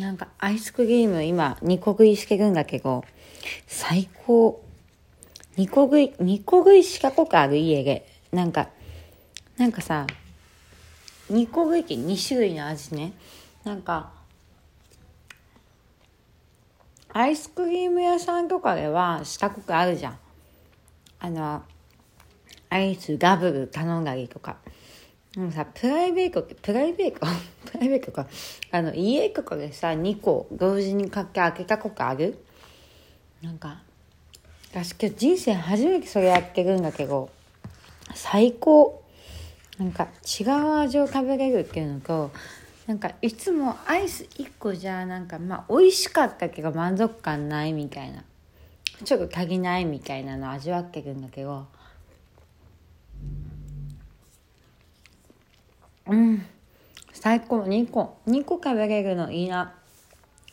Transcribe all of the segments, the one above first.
なんかアイスクリーム今2個食いしてるんだけど、最高。2個食い、2個食いしかこくある家で。なんか、なんかさ、2個食いって2種類の味ね。なんか、アイスクリーム屋さんとかでは四角くあるじゃん。あの、アイスダブル頼んだりとか。でもさ、プライベート、プライベート？プライベートか。あの、家とかでさ、2個同時にかけ開けたことある？なんか、私今日人生初めてそれやってるんだけど、最高。なんか違う味を食べれるっていうのと、なんかいつもアイス1個じゃなんかまあ美味しかったけど満足感ないみたいなちょっと足りないみたいなの味わってるんだけどうん。最高。2個。2個食べれるの。いいな。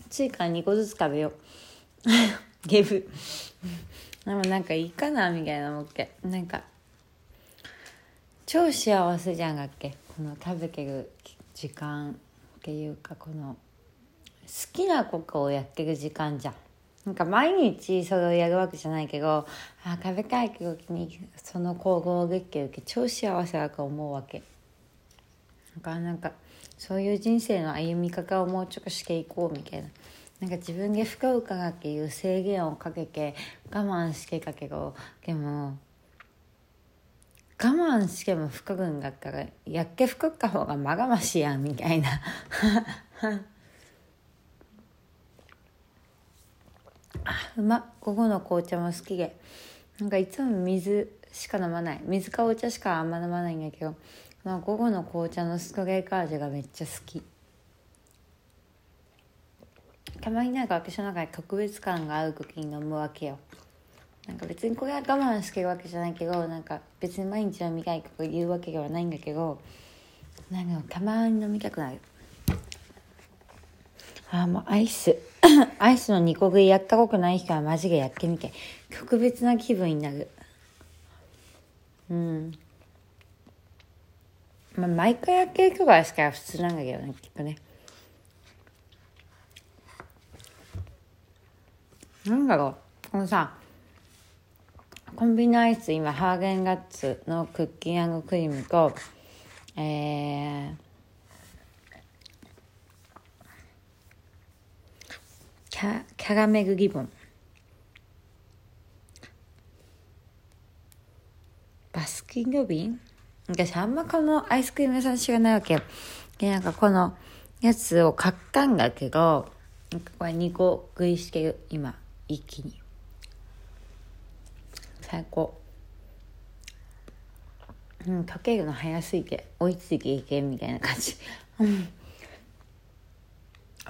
ついから2個ずつ食べよう。ゲブ。でもなんかいいかなみたいな思って。なんか超幸せじゃんだっけ？この食べてる時間っていうかこの好きなことをやってる時間じゃん。なんか毎日それをやるわけじゃないけどあ食べたい時にその行動をできるけ。超幸せだと思うわけ。だからなんかそういう人生の歩み方をもうちょっとしていこうみたいな。なんか自分で不幸かがっていう制限をかけて我慢してたけどでも我慢しても不可分だったらやっけ吹くった方がまがましやんみたいな。あうま午後の紅茶も好きで。なんかいつも水しか飲まない。水かお茶しかあんま飲まないんだけど。まあ、午後の紅茶のストレーカージがめっちゃ好き。たまになんか私の中で特別感が合う時に飲むわけよ。なんか別にこれは我慢してるわけじゃないけどなんか別に毎日飲みたいとか言うわけではないんだけど。なんかたまに飲みたくなる。ああもうアイス。アイスの2個食いやったことない人はマジでやってみて。特別な気分になる。うん。まあ毎回やってる人がしか普通なんだけどねきっとね。なんだろう。このさコンビニアイス今ハーゲンダッツのクッキークリームとえー、キャキャラメルリボン。バスキングビン？私あんまこのアイスクリーム屋さん知らないわけ。で、なんかこのやつを買ったんだけど、なんかこれ2個食いしてる、今、一気に。最高。うん、溶けるの早すぎて、追いついていけみたいな感じ。う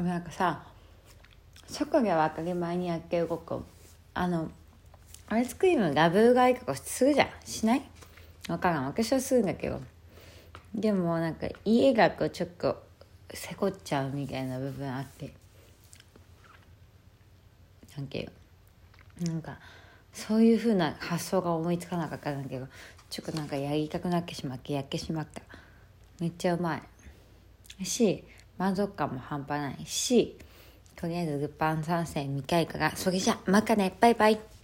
ん。なんかさ、職業は当たり前にやってることあの、アイスクリームラブ買いとかするじゃんしない？分からん。私はするんだけど。でもなんか家がこうちょっとせこっちゃうみたいな部分あって。なんけなんかそういうふうな発想が思いつかなかったんだけど。ちょっとなんかやりたくなってしまってやってしまった。めっちゃうまい。し満足感も半端ないしとりあえずルパン三世見たいからそれじゃまたね。バイバイ。